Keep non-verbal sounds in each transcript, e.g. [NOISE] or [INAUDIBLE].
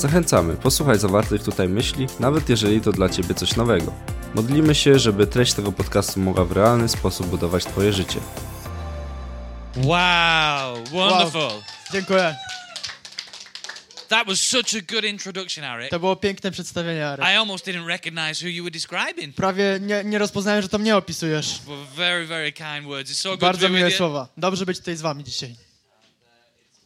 Zachęcamy, posłuchaj zawartych tutaj myśli, nawet jeżeli to dla Ciebie coś nowego. Modlimy się, żeby treść tego podcastu mogła w realny sposób budować Twoje życie. Wow, wonderful. Dziękuję. That was such a good introduction, Eric. To było piękne przedstawienie, Arek. I almost didn't recognize who you were describing. Prawie nie, nie rozpoznałem, że to mnie opisujesz. Very, very kind words. It's so good Bardzo miłe słowa. Dobrze być tutaj z wami dzisiaj. It's been a joy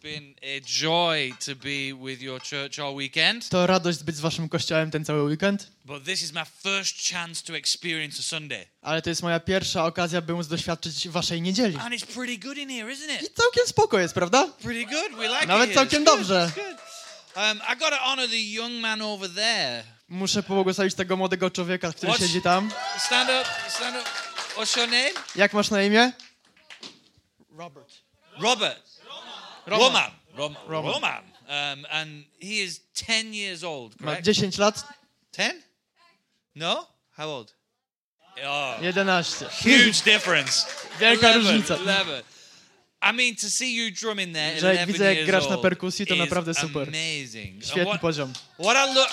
to be with your church all weekend. To radość być z waszym kościołem ten cały weekend, But this is my first chance to experience a Sunday. ale to jest moja pierwsza okazja, by móc doświadczyć waszej niedzieli. And it's pretty good in here, isn't I it? całkiem spoko jest, prawda? Pretty good. We like Nawet it całkiem It's good, dobrze. it's good. Um, I got to honor the young man over there. Muszę pobłogosławić tego młodego człowieka, który What's- siedzi tam. Stand up, stand up. What's your name? Jak masz na imię? Robert. Robert. Roman. Roman. Roman. Roman. Um, and he is 10 years old, Ma correct? 10 lat, 10? No? How old? Oh, 11. huge difference. Wielka 11, różnica. 11. I mean, to see you drumming there, Że jak 11 widzę, jak grasz na perkusji, to naprawdę super. Amazing. Świetny what, poziom. what I look.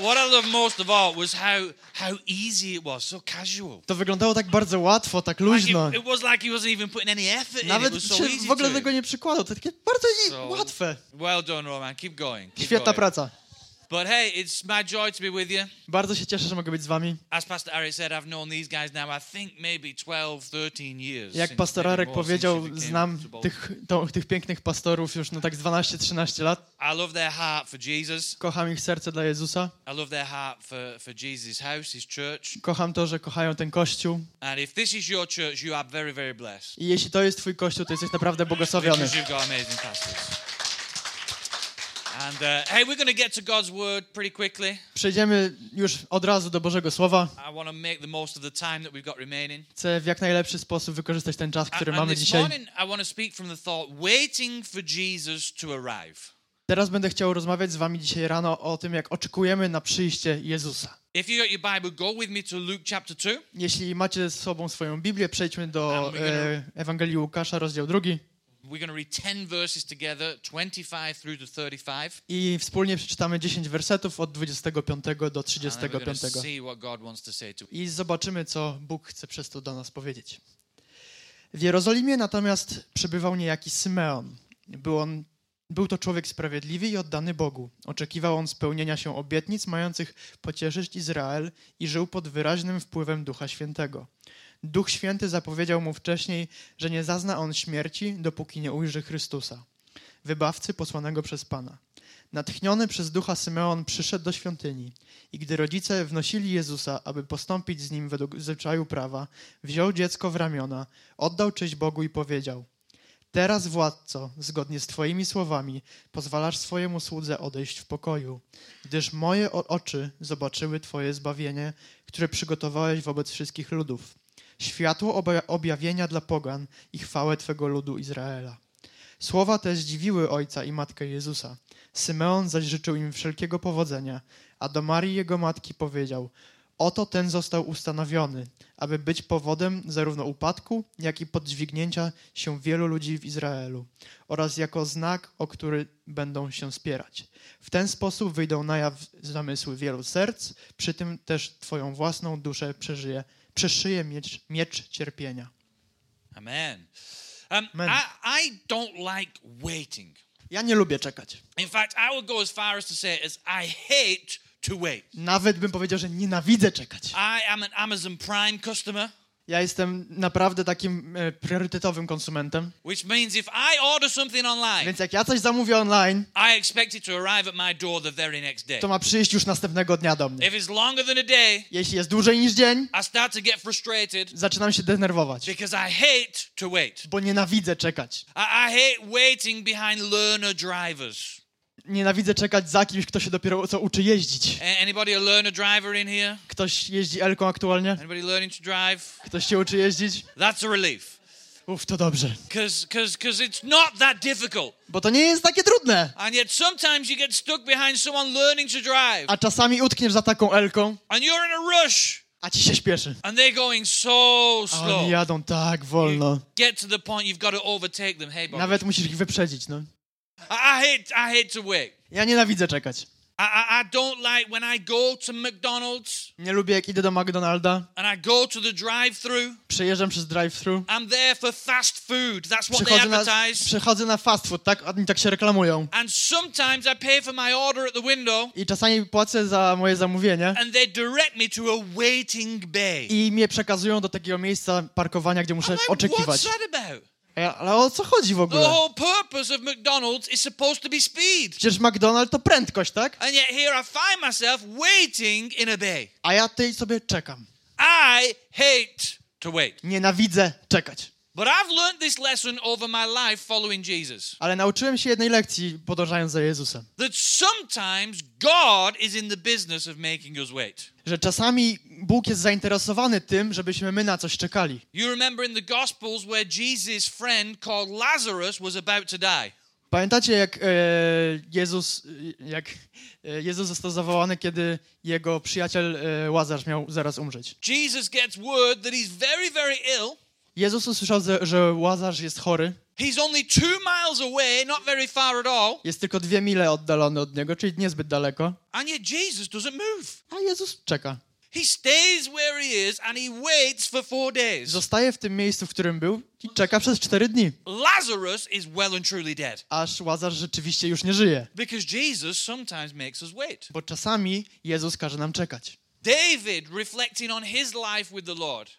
What I love most of all was how how easy it was, so casual. To wyglądało tak bardzo łatwo, tak Like luźno. it, it was like he wasn't even putting any effort in. It Nawet was so się easy w ogóle tego nie przykładał. To takie bardzo So, łatwe. Well done, Roman. Keep going. Keep Świetna going. praca. But hey, it's my joy to be with you. Bardzo się cieszę, że mogę być z wami. As Pastor Eric said, I've known these guys now, I think maybe 12, 13 years. Jak pastor Arek powiedział, znam tych, to, tych pięknych pastorów już no tak z 12-13 lat. I love their heart for Jesus. Kocham ich serce dla Jezusa. I love their heart for, for Jesus' house, his church. Kocham to, że kochają ten kościół. And if this is your church, you are very, very blessed. I jeśli to jest twój kościół, to jesteś naprawdę błogosławiony. Because you've got amazing pastors. And uh, hey, we're going to get to God's word pretty quickly. Przejdziemy już od razu do Bożego Słowa. I want to make the most of the time that we've got remaining. Chcę w jak najlepszy sposób wykorzystać ten czas, And, który and mamy this dzisiaj. morning, I want to speak from the thought waiting for Jesus to arrive. Teraz będę chciał rozmawiać z wami dzisiaj rano o tym, jak oczekujemy na przyjście Jezusa. If you got your Bible, go with me to Luke chapter 2. Jeśli macie z sobą swoją Biblię, przejdźmy do And e, Ewangelii Łukasza, rozdział drugi. We're going to read 10 verses together, 25 through to 35. I wspólnie przeczytamy 10 wersetów od 25 do And then we're going 35. to see what God wants to say to us. I zobaczymy, co Bóg chce przez to do nas powiedzieć. W Jerozolimie natomiast przebywał niejaki Symeon. Był on był to człowiek sprawiedliwy i oddany Bogu. Oczekiwał on spełnienia się obietnic mających pocieszyć Izrael i żył pod wyraźnym wpływem Ducha Świętego. Duch Święty zapowiedział mu wcześniej, że nie zazna on śmierci, dopóki nie ujrzy Chrystusa, wybawcy posłanego przez Pana. Natchniony przez ducha Symeon przyszedł do świątyni i gdy rodzice wnosili Jezusa, aby postąpić z nim według zwyczaju prawa, wziął dziecko w ramiona, oddał cześć Bogu i powiedział: Teraz, władco, zgodnie z Twoimi słowami, pozwalasz swojemu słudze odejść w pokoju, gdyż moje oczy zobaczyły Twoje zbawienie, które przygotowałeś wobec wszystkich ludów. Światło obja- objawienia dla pogan i chwałę Twego ludu Izraela. Słowa te zdziwiły ojca i matkę Jezusa. Symeon zaś życzył im wszelkiego powodzenia, a do Marii jego matki powiedział: Oto ten został ustanowiony, aby być powodem zarówno upadku, jak i podźwignięcia się wielu ludzi w Izraelu, oraz jako znak, o który będą się spierać. W ten sposób wyjdą na jaw zamysły wielu serc, przy tym też Twoją własną duszę przeżyje, przeszyje miecz, miecz cierpienia. Amen. Um, Amen. I, I don't like waiting. Ja nie lubię czekać. In fact, I would go as far as to say as I hate to wait. Nawet bym powiedział, że nienawidzę czekać. I am an Amazon Prime customer, Ja jestem naprawdę takim e, priorytetowym konsumentem, which means if I order something online, więc jak ja coś zamówię online, I expect it to arrive at my door the very next day. to ma przyjść już następnego dnia do mnie. If it's longer than a day, Jeśli jest dłużej niż dzień, I start to get frustrated zaczynam się denerwować, because I hate to wait. bo nienawidzę czekać. I, I hate waiting behind learner drivers. Nienawidzę czekać za kimś, kto się dopiero co uczy jeździć. A- Anybody a learner driver in here? Ktoś jeździ Elką aktualnie? Anybody learning to drive? Ktoś się uczy jeździć? That's a relief. Uff, to dobrze. Because cause, cause it's not that difficult. Bo to nie jest takie trudne. And yet sometimes you get stuck behind someone learning to drive. A czasami utkniesz za taką Elką, And you're in a rush. a ci się śpieszy. And they're going so A slow. oni jadą tak wolno. Get to the point you've got to overtake them. Hey, Bob. Nawet musisz ich wyprzedzić, no. I, hate I hate to wait. Ja nienawidzę czekać. I, I, I don't like when I go to McDonald's Nie lubię, jak idę do McDonalda, and I go to the drive-through. przejeżdżam przez drive-thru, I'm there for fast food. That's what they przechodzę na, advertise. przechodzę na fast food, tak? Oni tak się reklamują. And sometimes I pay for my order at the window I czasami płacę za moje zamówienie and they direct me to a waiting bay. i mnie przekazują do takiego miejsca parkowania, gdzie muszę I'm like, oczekiwać. what's that about? Ja, ale o co chodzi w The ogóle? whole purpose of McDonald's is supposed to be speed. Przecież McDonald's to prędkość, tak? And yet here I find myself waiting in a bay. A ja tutaj sobie czekam. I hate to wait. Nienawidzę czekać. But I've learned this lesson over my life following Jesus. Ale nauczyłem się jednej lekcji, podążając za Jezusem. That sometimes God is in the business of making us wait. Że czasami Bóg jest zainteresowany tym, żebyśmy my na coś czekali. You remember in the Gospels where Jesus' friend called Lazarus was about to die. Pamiętacie, jak e, Jezus, e, jak e, Jezus został zawołany, kiedy jego przyjaciel e, Łazarz miał zaraz umrzeć? Jesus gets word that he's very, very ill. Jezus usłyszał, że- Łazarz jest chory. He's only two miles away, not very far at all. Jest tylko dwie mile oddalony od niego, czyli niezbyt daleko. And yet Jesus doesn't move. A Jezus czeka. He stays where he is and he waits for four days. Zostaje w tym miejscu, w którym był i czeka przez cztery dni. Lazarus is well and truly dead. Aż Łazarz rzeczywiście już nie żyje. Because Jesus sometimes makes us wait. Bo czasami Jezus każe nam czekać. David, reflecting on his life with the Lord,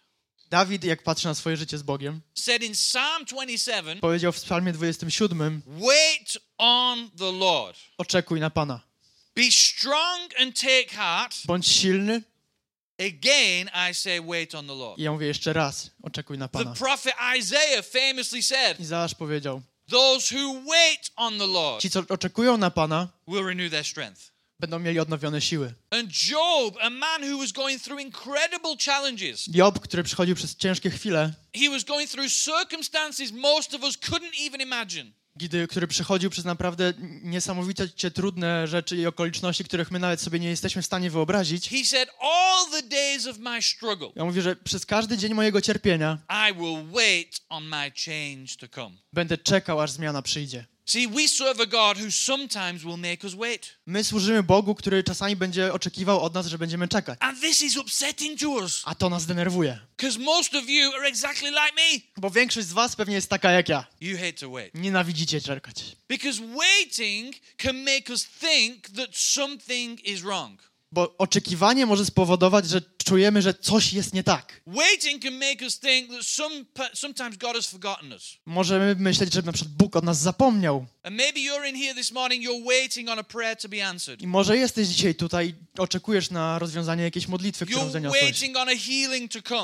Dawid, jak patrzy na swoje życie z Bogiem, said in Psalm 27 powiedział w psalmie 27, Wait on the Lord. oczekuj na Pana. Be strong and take heart. Bądź silny Again, I say, wait on the Lord. i ja mówię jeszcze raz, oczekuj na The Pana. prophet Isaiah famously said, Izajasz powiedział, Those who wait on the Lord ci co oczekują na Pana, will renew their strength. Będą mieli odnowione siły. And Job, a man who was going through incredible challenges, Job, który przechodził przez ciężkie chwile, he was going through circumstances most of us couldn't even imagine. gdy, który przechodził przez naprawdę niesamowicie trudne rzeczy i okoliczności, których my nawet sobie nie jesteśmy w stanie wyobrazić. He said, All the days of my struggle, Ja mówię, że przez każdy dzień mojego cierpienia I will wait on my change to come. będę czekał, aż zmiana przyjdzie. See, we serve a God who sometimes will make us wait. My służymy Bogu, który czasami będzie oczekiwał od nas, że będziemy czekać. And this is upsetting to us. A to nas denerwuje. Because most of you are exactly like me. Bo większość z was pewnie jest taka jak ja. You hate to wait. Nienawidzicie czekać. Because waiting can make us think that something is wrong. Bo oczekiwanie może spowodować, że czujemy, że coś jest nie tak. Możemy myśleć, że na przykład Bóg od nas zapomniał. I może jesteś dzisiaj tutaj, oczekujesz na rozwiązanie jakiejś modlitwy, którą zaniosłeś.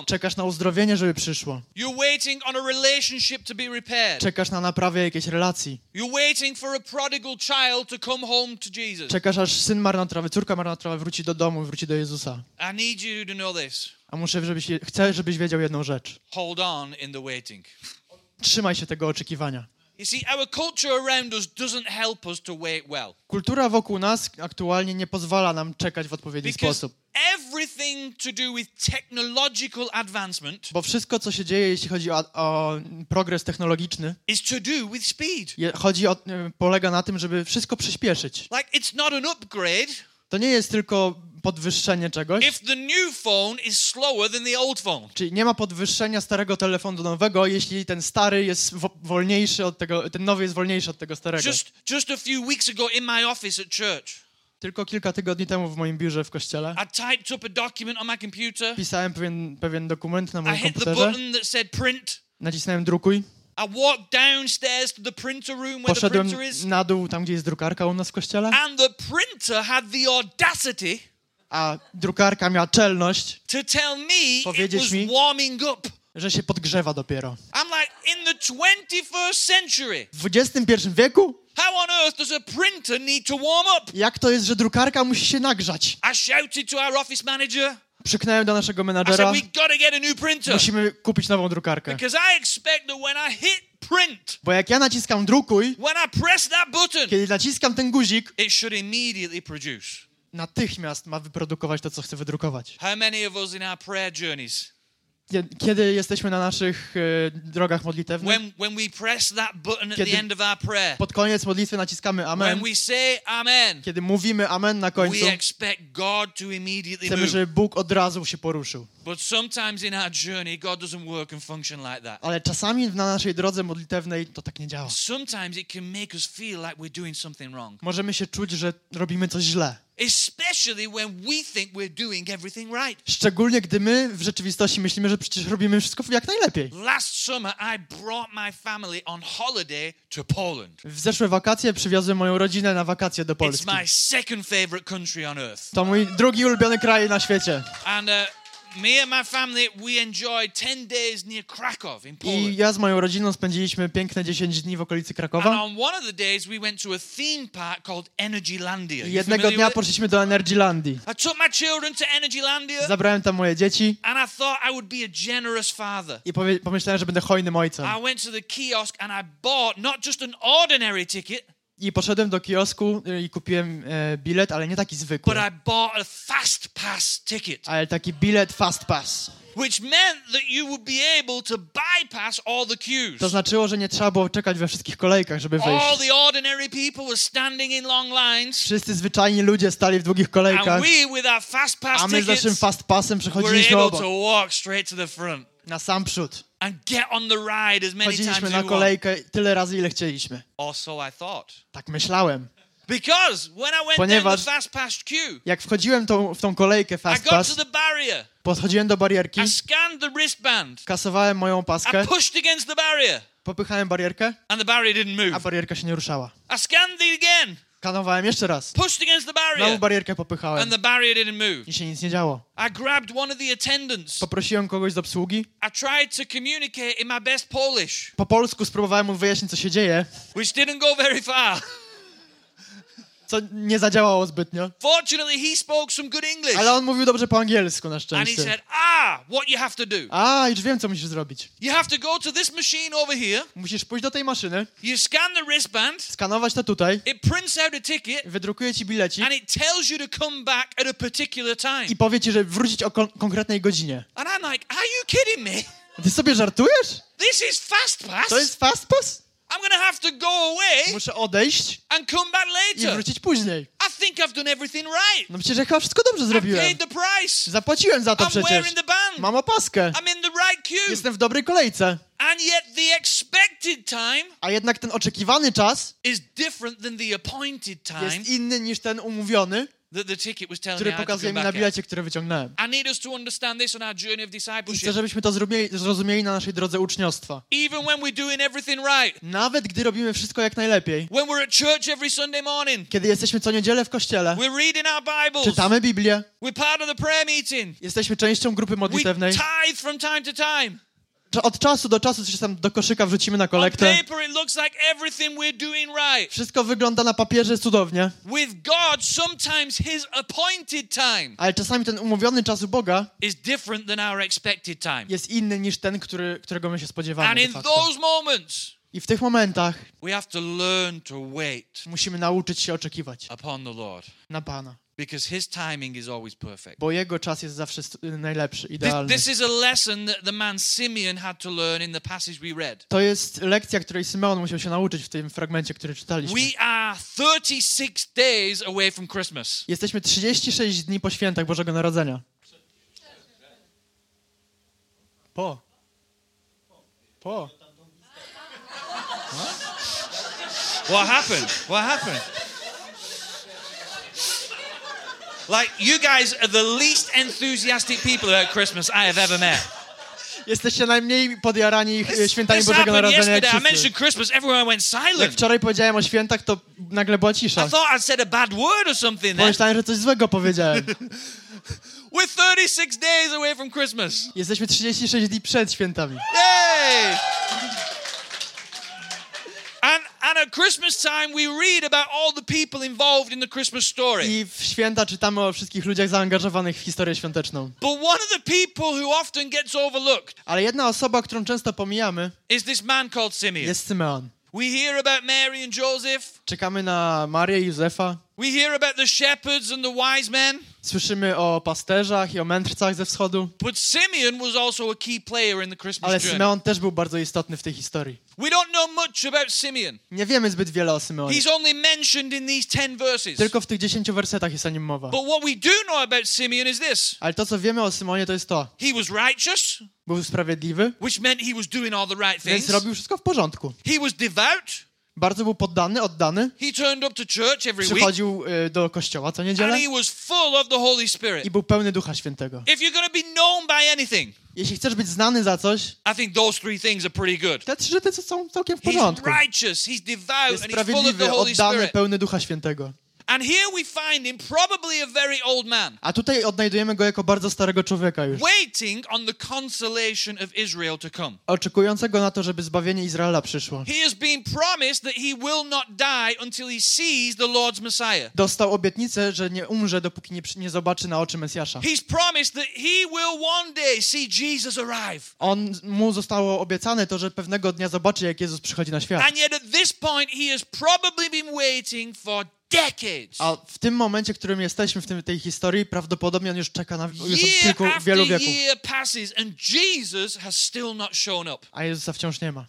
Czekasz na uzdrowienie, żeby przyszło. You're waiting on a relationship to be repaired. Czekasz na naprawę jakiejś relacji. Czekasz, aż syn marnotrawy, córka marnotrawy wróci do domu, wróci do Jezusa. I need you to know this. A muszę, żebyś, chcę, żebyś wiedział jedną rzecz. Hold on in the waiting. Trzymaj się tego oczekiwania. You see, our culture around us doesn't help us to wait well. Kultura wokół nas aktualnie nie pozwala nam czekać w odpowiedni Because sposób. everything to do with technological advancement Bo wszystko, co się dzieje, jeśli chodzi o, o progres technologiczny, is to do with speed. je, chodzi o, e, polega na tym, żeby wszystko przyspieszyć. Like, it's not an upgrade To nie jest tylko podwyższenie czegoś, if the new phone is slower than the old phone. czyli nie ma podwyższenia starego telefonu do nowego, jeśli ten stary jest wo- wolniejszy od tego, ten nowy jest wolniejszy od tego starego. Just, just a few weeks ago in my office at church, Tylko kilka tygodni temu w moim biurze w kościele pisałem pewien, pewien dokument na moim komputerze, nacisnąłem drukuj, I walked downstairs to the printer room where the poszedłem printer is, na dół, tam gdzie jest drukarka u nas w kościele, and the printer had the audacity a drukarka miała czelność, to tell me it Powiedzieć was mi? warming up. że się podgrzewa dopiero. I'm like, in the 21st century. W XXI wieku? How on earth does a printer need to warm up? Jak to jest, że drukarka musi się nagrzać? I shouted to our office manager. Krzyknąłem do naszego menadżera, musimy kupić nową drukarkę. Because I expect that when I hit print, Bo jak ja naciskam drukuj, when I press that button, kiedy naciskam ten guzik, it should immediately produce. natychmiast ma wyprodukować to, co chcę wydrukować. How many of us in our prayer journeys, Kiedy jesteśmy na naszych e, drogach modlitewnych, when, when we press that button at Kiedy- the end of our prayer, pod koniec modlitwy naciskamy when amen, we say amen, kiedy mówimy amen na końcu, we expect God to immediately chcemy, żeby Bóg od razu się poruszył. But sometimes in our journey, God doesn't work and function like that. Ale czasami na naszej drodze modlitewnej to tak nie działa. Sometimes it can make us feel like we're doing something wrong, Możemy się czuć, że robimy coś źle. Especially when we think we're doing everything right. Szczególnie gdy my w rzeczywistości myślimy, że przecież robimy wszystko jak najlepiej. Last summer, I brought my family on holiday to Poland. W zeszłe wakacje przywiozłem moją rodzinę na wakacje do It's Polski. my second favorite country on earth. To mój drugi ulubiony kraj na świecie. And uh, me and my family, we enjoyed 10 days near Krakow in I Poland. ja z moją rodziną spędziliśmy piękne 10 dni w okolicy And Krakowa. on one of the days, we went to a theme park called Energylandia. I jednego dnia poszliśmy do Energylandii. I took my children to Energylandia, Zabrałem tam moje dzieci and I thought I would be a generous father. i pomyślałem, że będę hojnym ojcem. I went to the kiosk and I bought not just an ordinary ticket, I poszedłem do kiosku y, i kupiłem e, bilet, ale nie taki zwykły, but I bought a fast pass ticket, ale taki bilet Fast Pass. which meant that you would be able to bypass all the queues. To znaczyło, że nie trzeba było czekać we wszystkich kolejkach, żeby All wejść. the ordinary people were standing in long lines, Wszyscy zwyczajni ludzie stali w długich kolejkach, and we, with our fast pass a my z naszym Fast Passem were przechodziliśmy able obok, to walk straight to the front na sam przód. And get on the ride as many times Chodziliśmy na kolejkę tyle razy, ile chcieliśmy. Or so I thought. Tak myślałem. Because when I went Ponieważ- the fast pass queue, Jak wchodziłem tą, w tą kolejkę I Fast got to Pass, the barrier. podchodziłem do barierki, I scanned the wristband. kasowałem moją paskę, I pushed against the barrier, popychałem barierkę, and the barrier didn't a move. barierka się nie ruszała. I scanned it again, Kanowałem jeszcze raz, pushed against the znowu barrier, barierkę popychałem and the barrier didn't move. i się nic nie działo. I grabbed one of the attendants. Poprosiłem kogoś z obsługi, I tried to communicate in my best Polish, po polsku spróbowałem mu wyjaśnić, co się dzieje, which didn't go very far. Co nie zadziałało zbytnio. Fortunately, he spoke some good English. Ale on mówił dobrze po angielsku na And he szczęście. said, Ah, what you have to do. A, już wiem, co musisz zrobić. You have to go to this machine over here. Musisz pójść do tej maszyny, You scan the wristband. skanować to tutaj, It prints out a ticket. wydrukuje ci bilecik And it tells you to come back at a particular time. i powie ci, że wrócić o kon- konkretnej godzinie. And I'm like, Are you kidding me? Ty sobie żartujesz? This is fast pass. To jest fast pass? I'm to have to go away Muszę odejść and come back i later. wrócić później. I think I've done everything right. No przecież chyba wszystko dobrze I zrobiłem. paid the price. Zapłaciłem za to I'm przecież. wearing the band. Mam opaskę. I'm in the right queue. Jestem w dobrej kolejce. And yet the expected time A jednak ten oczekiwany czas is different than the appointed time jest inny niż ten umówiony, that the ticket was telling który me I had to pokazuje mi na bilecie, który wyciągnąłem. I need us to understand this on our journey of I chcę, żebyśmy to zrozumieli, zrozumieli na naszej drodze uczniostwa. Even when we're doing everything right, Nawet gdy robimy wszystko jak najlepiej, when we're at church every Sunday morning, kiedy jesteśmy co niedzielę w kościele, we're reading our Bibles, czytamy Biblię, we're part of the prayer meeting, jesteśmy częścią grupy we modlitewnej, tithe from time to time. Od czasu do czasu coś tam do koszyka wrzucimy na kolektę. Wszystko wygląda na papierze cudownie, ale czasami ten umówiony czas u Boga jest inny niż ten, który, którego my się spodziewamy. I w tych momentach musimy nauczyć się oczekiwać na Pana, because His timing is always perfect. bo Jego czas jest zawsze najlepszy, This, idealny. this is a lesson that the man Simeon had to learn in the passage we read. To jest lekcja, której Symeon musiał się nauczyć w tym fragmencie, który czytaliśmy. We are 36 days away from Christmas. Jesteśmy 36 dni po świętach Bożego Narodzenia. Po. Po. What happened? What happened? Like, you guys are the least enthusiastic people about Christmas I have ever met. Jesteście najmniej podjarani e, This, świętami this Bożego Narodzenia jak. I wszyscy. mentioned Christmas, everyone went Jak silent. wczoraj powiedziałem o świętach, to nagle była cisza. I thought I'd said a bad word or something. Pomyślałem, że coś złego powiedziałem. [LAUGHS] We're 36 days away from Christmas. Jesteśmy 36 dni przed świętami. Yay! At Christmas time, we read about all the people involved in the Christmas story. I w święta czytamy o wszystkich ludziach zaangażowanych w historię świąteczną. But one of the people who often gets overlooked Ale jedna osoba, którą często pomijamy, is this man called Simeon. jest Symeon. We hear about Mary and Joseph. Czekamy na Marię i Józefa. We hear about the shepherds and the wise men. Słyszymy o pasterzach i o mędrcach ze wschodu. But Simeon was also a key player in the Christmas Ale. Symeon też był bardzo istotny w tej historii. We don't know much about Simeon. Nie wiemy zbyt wiele o Symeonie. He's only mentioned in these 10 verses. Tylko w tych dziesięciu wersetach jest o nim mowa. But what we do know about Simeon is this. Ale to, co wiemy o Symonie, to jest to. He was righteous, Był sprawiedliwy, which meant he was doing all the right więc things. robił wszystko w porządku. He was devout. Bardzo był poddany, oddany. Przychodził y, do kościoła co niedzielę i był pełny Ducha Świętego. Jeśli chcesz być znany za coś, te trzy rzeczy są całkiem w porządku. Jest sprawiedliwy, oddany, pełny Ducha Świętego. And here we find him probably a very old man, A tutaj odnajdujemy go jako bardzo starego człowieka już. waiting on the consolation of Israel to come. Oczekującego na to, żeby zbawienie Izraela przyszło. He has been promised that he will not die until he sees the Lord's Messiah. Dostał obietnicę, że nie umrze, dopóki nie, nie zobaczy na oczy Mesjasza. He's promised that he will one day see Jesus arrive. On, mu zostało obiecane to, że pewnego dnia zobaczy, jak Jezus przychodzi na świat. And yet at this point, he has probably been waiting for. A w tym momencie, w którym jesteśmy w tym, tej historii, prawdopodobnie on już czeka na już od kilku, wielu wieków. A Jezusa wciąż nie ma.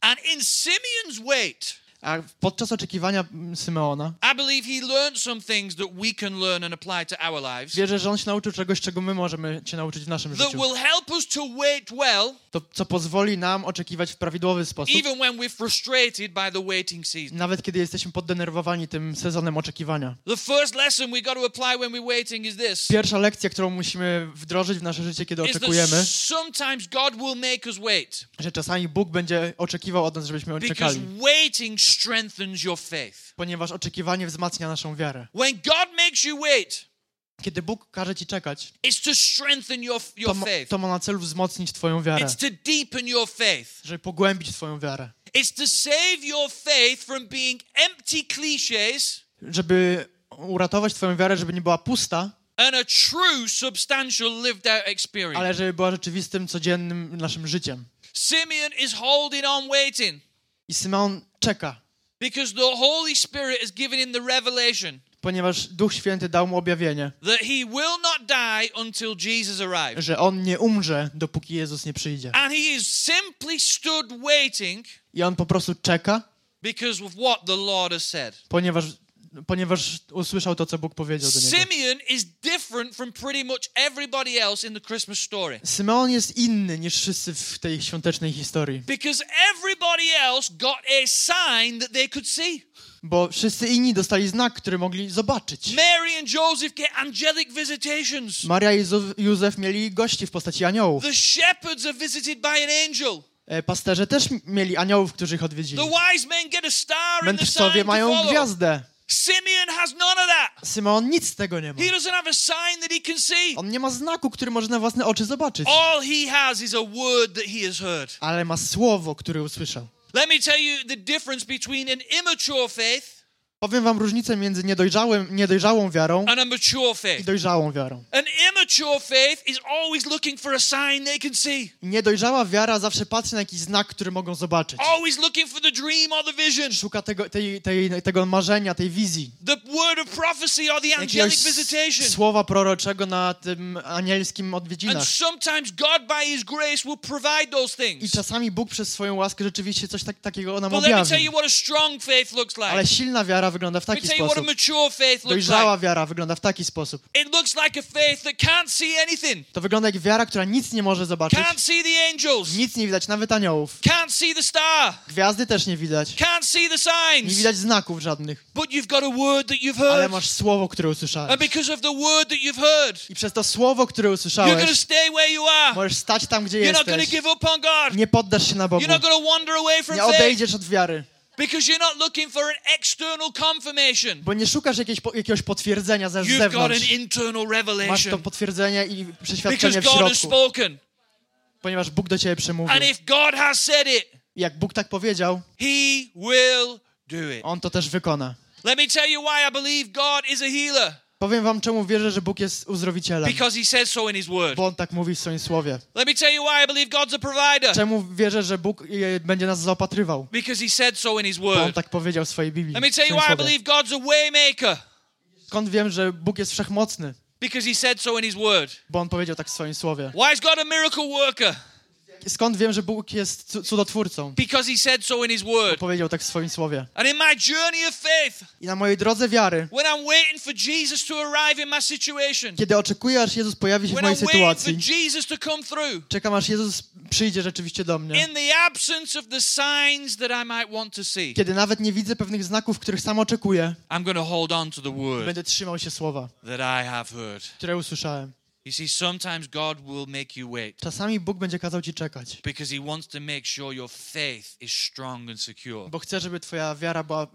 And in Simeon's wait, A podczas oczekiwania mm, Symeona I believe he learned some things that we can learn and apply to our lives wierzę, że on się nauczył czegoś, czego my możemy się nauczyć w naszym that życiu. will help us to wait well, To, co pozwoli nam oczekiwać w prawidłowy sposób, even when we're frustrated by the waiting season. nawet kiedy jesteśmy poddenerwowani tym sezonem oczekiwania. The first lesson we got to apply when we're waiting is this. Pierwsza lekcja, którą musimy wdrożyć w nasze życie, kiedy Is that oczekujemy, sometimes God will make us wait że czasami Bóg będzie oczekiwał od nas, żebyśmy because czekali, waiting strengthens your faith. ponieważ oczekiwanie wzmacnia naszą wiarę. When God makes you wait, Kiedy Bóg każe ci czekać, it's to strengthen your, to, your ma- faith. to ma na celu wzmocnić twoją wiarę, It's to deepen your faith. żeby pogłębić twoją wiarę, It's to save your faith from being empty cliches żeby uratować twoją wiarę, żeby nie była pusta, and a true, substantial, lived out experience. ale żeby była rzeczywistym, codziennym naszym życiem. Simeon is holding on, waiting, I Symeon czeka, because the Holy Spirit has given him the revelation ponieważ Duch Święty dał mu objawienie, that he will not die until Jesus arrives. że on nie umrze, dopóki Jezus nie przyjdzie. And he is simply stood waiting I on po prostu czeka, because of what the Lord has said. ponieważ, ponieważ usłyszał to, co Bóg powiedział do niego. Simeon is different from pretty much everybody else in the Christmas story. Symeon jest inny niż wszyscy w tej świątecznej historii, Because everybody else got a sign that they could see. bo wszyscy inni dostali znak, który mogli zobaczyć. Mary and Joseph get angelic visitations. Maria i Józef mieli gości w postaci aniołów. The shepherds are visited by an angel. E, Pasterze też mieli aniołów, którzy ich odwiedzili. The wise men get a star and the Mędrcowie mają gwiazdę. Simeon has none of that. Symeon nic z tego nie ma. He doesn't have a sign that he can see. On nie ma znaku, który może na własne oczy zobaczyć, All he has is a word that he has heard. ale ma słowo, które usłyszał. Let me tell you the difference between an immature faith Powiem wam różnicę między niedojrzałym, niedojrzałą wiarą and a mature i faith. dojrzałą wiarą. An immature faith is always looking for a sign they can see, Niedojrzała wiara zawsze patrzy na jakiś znak, który mogą zobaczyć. always looking for the dream or the vision, Szuka tego, tej, tej, tego marzenia, tej wizji. the word of prophecy or the angelic Jakiegoś visitation. słowa proroczego na tym anielskim And odwiedzinach. sometimes God, by His grace, will provide those I things. czasami Bóg przez swoją łaskę rzeczywiście coś tak, takiego nam But let me tell objawi. you what a strong faith looks like. Ale silna wiara wygląda w taki sposób. mature faith looks Dojrzała like. wiara wygląda w taki sposób. It looks like a faith that can't see anything, To wygląda jak wiara, która nic nie może zobaczyć. can't see the angels, Nic nie widać, nawet aniołów. can't see the star, Gwiazdy też nie widać. can't see the Nie widać znaków żadnych. But you've got a word that you've Ale masz słowo, które usłyszałeś. And because of the word that you've heard, I przez to słowo, które usłyszałeś, stay where you are. możesz stać tam, gdzie jesteś. give up on God. Nie poddasz się na Bogu. You're not going to wander away from Nie odejdziesz od wiary. Because you're not looking for an external confirmation. Bo nie szukasz jakiejś, po- jakiegoś potwierdzenia ze You've got an zewnątrz. internal Masz to revelation potwierdzenie i because przeświadczenie w God has środku. spoken. Ponieważ Bóg do ciebie przemówił. And if God has said it, jak Bóg tak powiedział, He will do it. On to też wykona. Let me tell you why I believe God is a healer. Powiem wam, czemu wierzę, że Bóg jest uzdrowicielem. Because he says so in his word. Bo On tak mówi w swoim słowie. Let me tell you why I believe God's a provider. Czemu wierzę, że Bóg e, będzie nas zaopatrywał? Because he said so in his Bo On word. tak powiedział w swojej Biblii. Let me tell you why I believe God's a waymaker. Skąd wiem, że Bóg jest wszechmocny? Because he said so in his word. Bo On powiedział tak w swoim słowie. Why is God a miracle worker? Skąd wiem, że Bóg jest cu- cudotwórcą? Because he said so in his word. Powiedział tak w swoim słowie. And in my journey of faith, I na mojej drodze wiary, when I'm waiting for Jesus to arrive in my situation, kiedy oczekuję, aż Jezus pojawi się w mojej waiting for sytuacji, Jesus to come through, czekam, aż Jezus przyjdzie rzeczywiście do mnie. in the absence of the signs that I might want to see, Kiedy nawet nie widzę pewnych znaków, których sam oczekuję, I'm going to hold on to the word będę trzymał się słowa, that I have heard. które usłyszałem. You see, sometimes God will make you wait Czasami Bóg będzie kazał ci czekać, because He wants to make sure your faith is strong and secure. bo chce, żeby twoja wiara była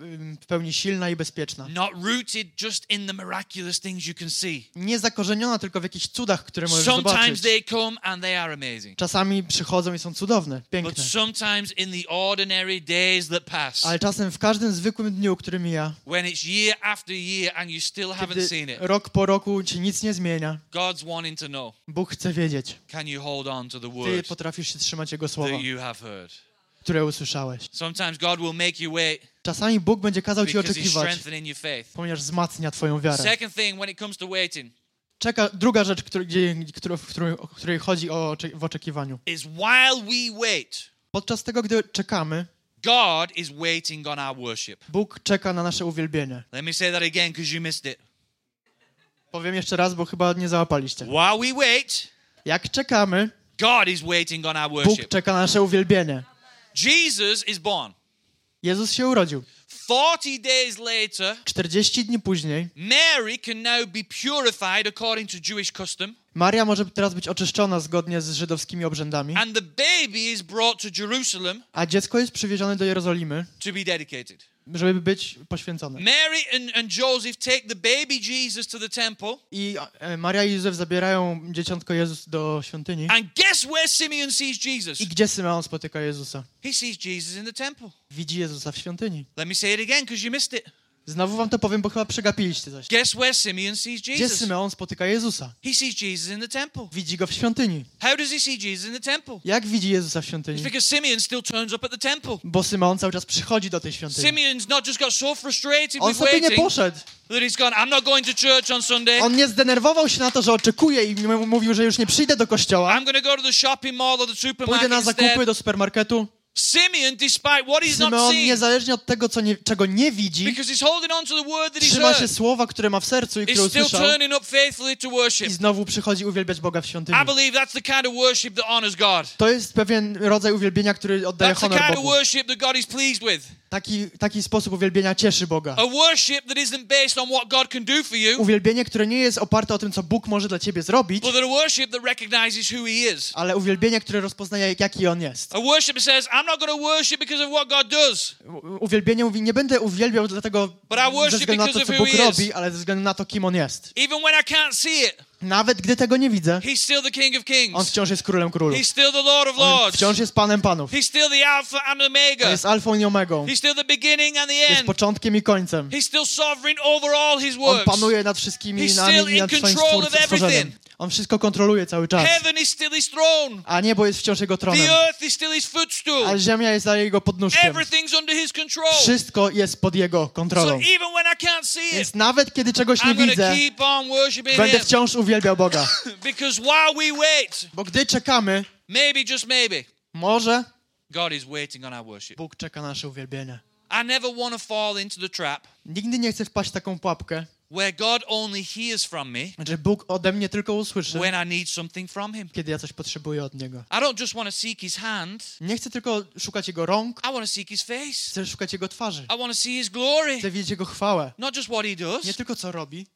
w pełni silna i bezpieczna. Not rooted just in the miraculous things you can see. Nie zakorzeniona tylko w jakichś cudach, które możesz Sometimes zobaczyć. they come and they are amazing. Czasami przychodzą i są cudowne, But piękne. sometimes in the ordinary days that pass, Ale czasem w każdym zwykłym dniu, który mija, when it's year after year and you still haven't seen it, rok po roku ci nic nie zmienia, God's wanting to know Bóg chce wiedzieć. can you hold on to the Ty word potrafisz się trzymać Jego słowa, that you have heard? które usłyszałeś. Sometimes God will make you wait Czasami Bóg będzie kazał ci oczekiwać, strengthening your faith. ponieważ wzmacnia twoją wiarę. Second thing, when it comes to waiting, Czeka, druga rzecz, który, gdzie, którą- w której, o której chodzi o, w oczekiwaniu. is while we wait, Podczas tego, gdy czekamy, God is waiting on our worship. Bóg czeka na nasze uwielbienie. Let me say that again because you missed it. Powiem jeszcze raz, bo chyba nie załapaliście. While we wait, Jak czekamy, God is waiting on our Bóg worship. czeka na nasze uwielbienie. Jesus is born. Jezus się urodził. 40 days later, 40 dni później Mary can now be purified according to Jewish custom, Maria może teraz być oczyszczona zgodnie z żydowskimi obrzędami, and the baby is brought to Jerusalem a dziecko jest przywiezione do Jerozolimy, to be dedicated. Żeby być poświęcone. Mary and, and Joseph take the baby Jesus to the temple, I e, Maria i Józef zabierają dzieciątko Jezus do świątyni. and guess where Simeon sees Jesus? I gdzie Symeon spotyka Jezusa? He sees Jesus in the temple. Widzi Jezusa w świątyni. Let me say it again because you missed it. Znowu wam to powiem, bo chyba przegapiliście coś. Guess where Simeon sees Gdzie Jesus? Symeon spotyka Jezusa? He sees Jesus in the temple. Widzi go w świątyni. How does he see Jesus in the temple? Jak widzi Jezusa w It's świątyni? because Simeon still turns up at the temple. Bo Symeon cały czas przychodzi do tej świątyni. Simeon's not just got so frustrated On with sobie nie waiting poszedł. that he's gone, I'm not going to church on Sunday. On nie zdenerwował się na to, że oczekuje i mówił, że już nie przyjdę do kościoła. I'm going to go to the shopping mall or the Pójdę supermarket na zakupy instead. do supermarketu. Simeon, despite what he's not Symeon seeing, niezależnie od tego, co nie, czego nie widzi, because he's holding on to the word that he's trzyma się heard, słowa, które ma w sercu i które is still usłyszał turning up faithfully to worship. i znowu przychodzi uwielbiać Boga w świątyni. I believe that's the kind of worship that honors God. To jest pewien rodzaj uwielbienia, który oddaje That's the honor kind of Bogu. worship that God is pleased with. Taki, taki sposób uwielbienia cieszy Boga. A worship that isn't based on what God can do for you, Uwielbienie, które nie jest oparte o tym, co Bóg może dla ciebie zrobić, but that a worship that recognizes who He is. ale uwielbienie, które rozpoznaje, jaki On jest. A worship that says, I'm not going to worship because of what God does, U- Uwielbienie mówi, nie będę uwielbiał dlatego But I worship ze względu na to, because co of who Bóg robi, ale ze względu na to, kim On jest. even when I can't see it. Nawet gdy tego nie widzę, He's still the King of On Kings. wciąż jest Królem Królów. He's still the Lord of On Lords. wciąż jest Panem Panów. He's still the Alpha and On Omega. jest alfą i omegą. He's still the beginning and the Jest end. początkiem i końcem. He's still sovereign over all His On works. panuje nad wszystkimi He's nami still i in nad control of everything. On wszystko kontroluje cały czas. Heaven is still His throne. A niebo jest wciąż Jego tronem. The earth is still His footstool. A ziemia jest za Jego podnóżkiem. Everything's under His control. Wszystko jest pod Jego So kontrolą. even when I can't see it, Więc nawet kiedy czegoś nie I'm widzę, keep on worshiping będę wciąż uwielbiał Boga. [LAUGHS] Because while we wait, Bo gdy czekamy, maybe, just maybe, może God is waiting on our worship. Bóg czeka na nasze uwielbienie. I never want to fall into the trap Nigdy nie chcę wpaść w taką pułapkę, where God only hears from me że Bóg ode mnie tylko usłyszy, when I need something from Him. kiedy ja coś potrzebuję od Niego. I don't just want to seek His hand, Nie chcę tylko szukać Jego rąk, I want to seek His face. chcę szukać Jego twarzy. I want to see His glory. Chcę widzieć Jego chwałę. Not just what He Nie does, tylko co robi,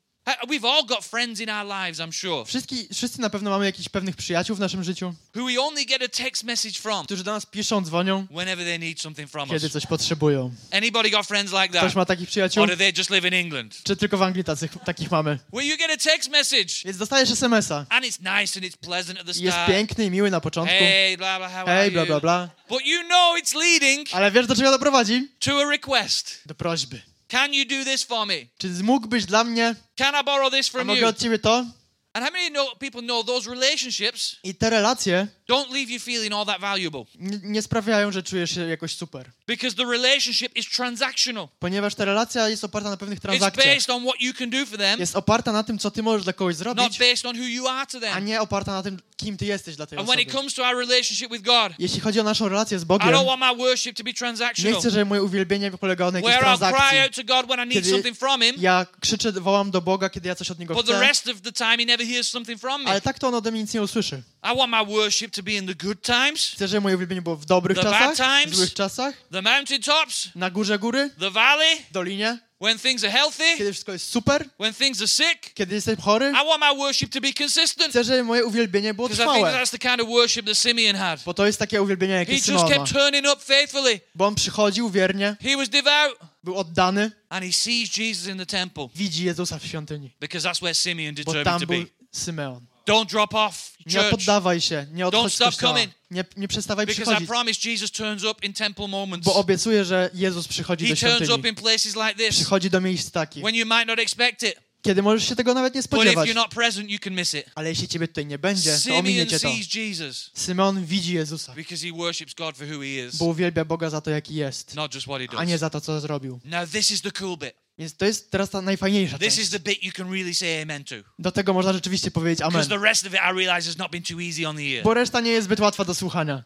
We've all got friends in our lives, I'm sure, Wszyscy, wszyscy na pewno mamy jakichś pewnych przyjaciół w naszym życiu, who we only get a text message from którzy do nas piszą, dzwonią, whenever they need something from kiedy us. coś potrzebują. Anybody got friends like Ktoś that? ma takich przyjaciół? Or do they just live in England? Czy tylko w Anglii tacy, takich mamy? Where you get a text message Więc dostajesz SMS-a. and it's nice and it's pleasant at the Jest start. piękny i miły na początku. Hey, blah, blah, how you? bla, bla, bla. But you know it's leading Ale wiesz, do czego doprowadzi? to a request. Do prośby. Can you do this for me? Czy mógłbyś dla mnie, Can I borrow this a from mogę you? od ciebie to? And how many know, people know those relationships I te relacje don't leave you feeling all that valuable? nie, nie sprawiają, że czujesz się jakoś super. Because the relationship is transactional. Ponieważ ta relacja jest oparta na pewnych It's transakcjach. based on what you can do for them, Jest oparta na tym, co ty możesz dla kogoś not zrobić, based on who you are to a them. nie oparta na tym, kim ty jesteś dla tej And when it comes to our relationship with God, Jeśli chodzi o naszą relację z I Bogiem, don't want my worship to be nie transactional. chcę, żeby moje uwielbienie polegało na jakiejś Where I'll cry transakcji. out to God when I need Kiedy something from Him, Ja krzyczę, wołam do Boga, kiedy ja coś od Niego but the chcę, rest of the time He never hears something from me. ale tak to On ode mnie nic nie usłyszy. I want my worship to be in the good times, Chcę, żeby moje uwielbienie było w dobrych The bad czasach, times. w złych czasach, the mountaintops, na górze góry, the valley, w dolinie, when things are healthy, kiedy wszystko jest super, when things are sick. kiedy jestem chory. I want my worship to be consistent. Chcę, żeby moje uwielbienie było Because I think trwałe, that's the kind of worship that Simeon had. bo to jest takie uwielbienie, He jakie just Simon ma. kept turning up faithfully. Bo on przychodził wiernie, He was devout. był oddany, And he sees Jesus in the temple widzi Jezusa w świątyni, because that's where Simeon determined to be. Symeon. Don't drop off, Nie poddawaj się, nie odchodź z stop coming. Nie, nie przestawaj Because I przychodzić, promise Jesus turns up in temple moments. bo obiecuję, że Jezus przychodzi He do turns up świątyni. in places like this Przychodzi do miejsc takich, when you might not expect it. kiedy możesz się tego nawet nie But if spodziewać. you're not present, you can miss it. Ale jeśli ciebie tutaj nie będzie, to ominie Simeon cię to. sees Jesus Symeon widzi Jezusa, because he worships God for who he is, bo uwielbia Boga za to, jaki jest, not just what he a nie za to, co zrobił. Now, this is the cool bit. Więc to jest teraz ta najfajniejsza This is the bit you can really say amen to. Do tego można rzeczywiście powiedzieć amen. Because the rest of it, I realize, has not been too easy on the ear. Bo reszta nie jest zbyt łatwa do słuchania.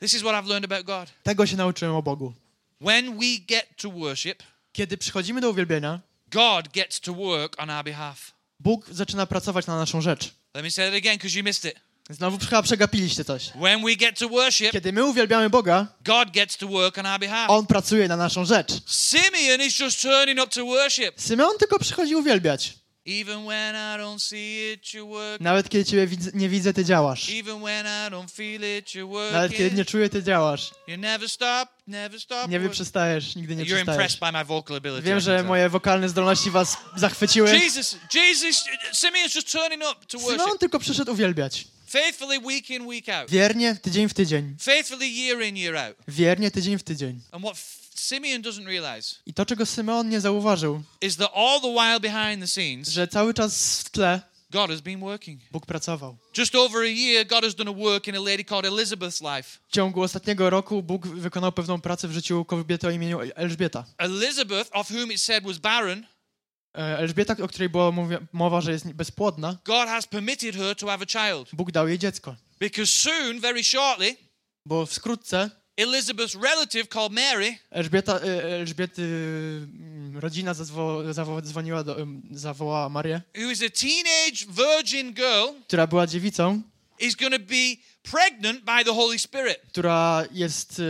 This is what I've learned about God. Tego się nauczyłem o Bogu. When we get to worship, Kiedy przychodzimy do uwielbienia, God gets to work on our behalf. Bóg zaczyna pracować na naszą rzecz. Let me say that again because you missed it. Znowu chyba przegapiliście coś. When we get to worship, Kiedy my uwielbiamy Boga, God gets to work on our behalf. On pracuje na naszą rzecz. Simeon is just turning up to worship. Symeon tylko przychodzi uwielbiać. Even when I don't see it, you work. Nawet kiedy Ciebie widz- nie widzę, Ty działasz. Even when I don't feel it, you're Nawet kiedy nie czuję, Ty działasz. You never stop, never stop. Nie wyprzestajesz, nigdy nie You're przestajesz. impressed by my vocal ability. Wiem, że moje wokalne zdolności Was zachwyciły. Jesus, Jesus, Simeon's just turning up to worship. Symeon tylko przyszedł uwielbiać. Faithfully week in, week out. Wiernie, tydzień w tydzień. Faithfully year in, year out. Wiernie, tydzień w tydzień. And what Simeon doesn't realize I to, czego Symeon nie zauważył, is that all the while behind the scenes, że cały czas w tle God has been working. Bóg pracował. Just over a year, God has done a work in a lady called Elizabeth's life. W ciągu ostatniego roku Bóg wykonał pewną pracę w życiu kobiety o imieniu Elżbieta. Elizabeth, of whom it said was barren, Elżbieta, o której była mowa- że jest bezpłodna, God has permitted her to have a child. Bóg dał jej dziecko. Because soon, very shortly, Bo wkrótce Elizabeth's relative called Mary Elżbieta, e, Elżbiety mm, rodzina zadzwo, zawo, dzwoniła do, zawołała Marię, who is a teenage virgin girl, która była dziewicą, is going to be pregnant by the Holy Spirit. która jest,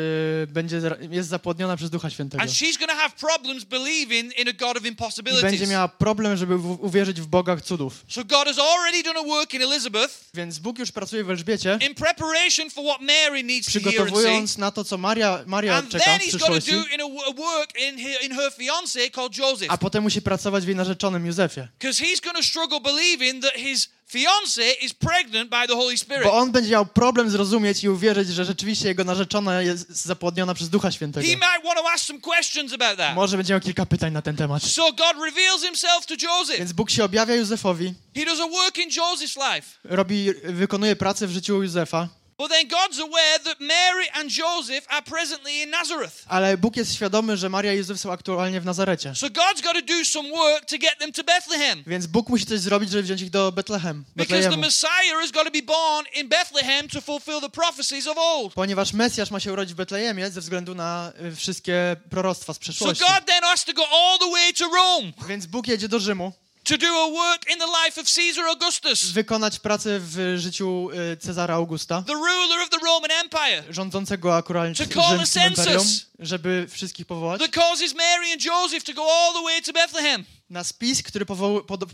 e, będzie, jest zapłodniona przez Ducha Świętego. And she's going to have problems believing in a God of I będzie impossibilities. miała problem, żeby w, uwierzyć w Boga cudów. So God has already done a work in Elizabeth Więc Bóg już pracuje w Elżbiecie, in preparation for what Mary needs to hear przygotowując na to, co Maria, Maria And czeka then w he's to przyszłości, do in a, w- a work in her, in her fiance called Joseph. a potem musi pracować w jej narzeczonym Józefie. Because he's going to struggle believing that his fiance is pregnant by the Holy Spirit. Bo on będzie miał problem zrozumieć i uwierzyć, że rzeczywiście jego narzeczona jest zapłodniona przez Ducha Świętego. He might want to ask some questions about that. Może będzie miał kilka pytań na ten temat. So God reveals himself to Joseph. Więc Bóg się objawia Józefowi, He does a work in Joseph's life. robi, wykonuje pracę w życiu Józefa, But then God's aware that Mary and Joseph are presently in Nazareth. ale Bóg jest świadomy, że Maria i Józef są aktualnie w Nazarecie. So God's got to do some work to get them to Bethlehem. Więc Bóg musi coś zrobić, żeby wziąć ich do Betlehem, Because the. Messiah has got to be born in Bethlehem to fulfill the prophecies of old. Ponieważ Mesjasz ma się urodzić w Betlejemie ze względu na y, wszystkie proroctwa z So przeszłości. God then has to go all the way to Rome Więc Bóg jedzie do Rzymu, to do a work in the life of Caesar Augustus, wykonać pracę w życiu y, Cezara Augusta, the ruler of the Roman Empire, rządzącego akurat to call a rzymskim imperium, census. żeby wszystkich powołać, that causes Mary and Joseph to go all the way to Bethlehem. Na spis, który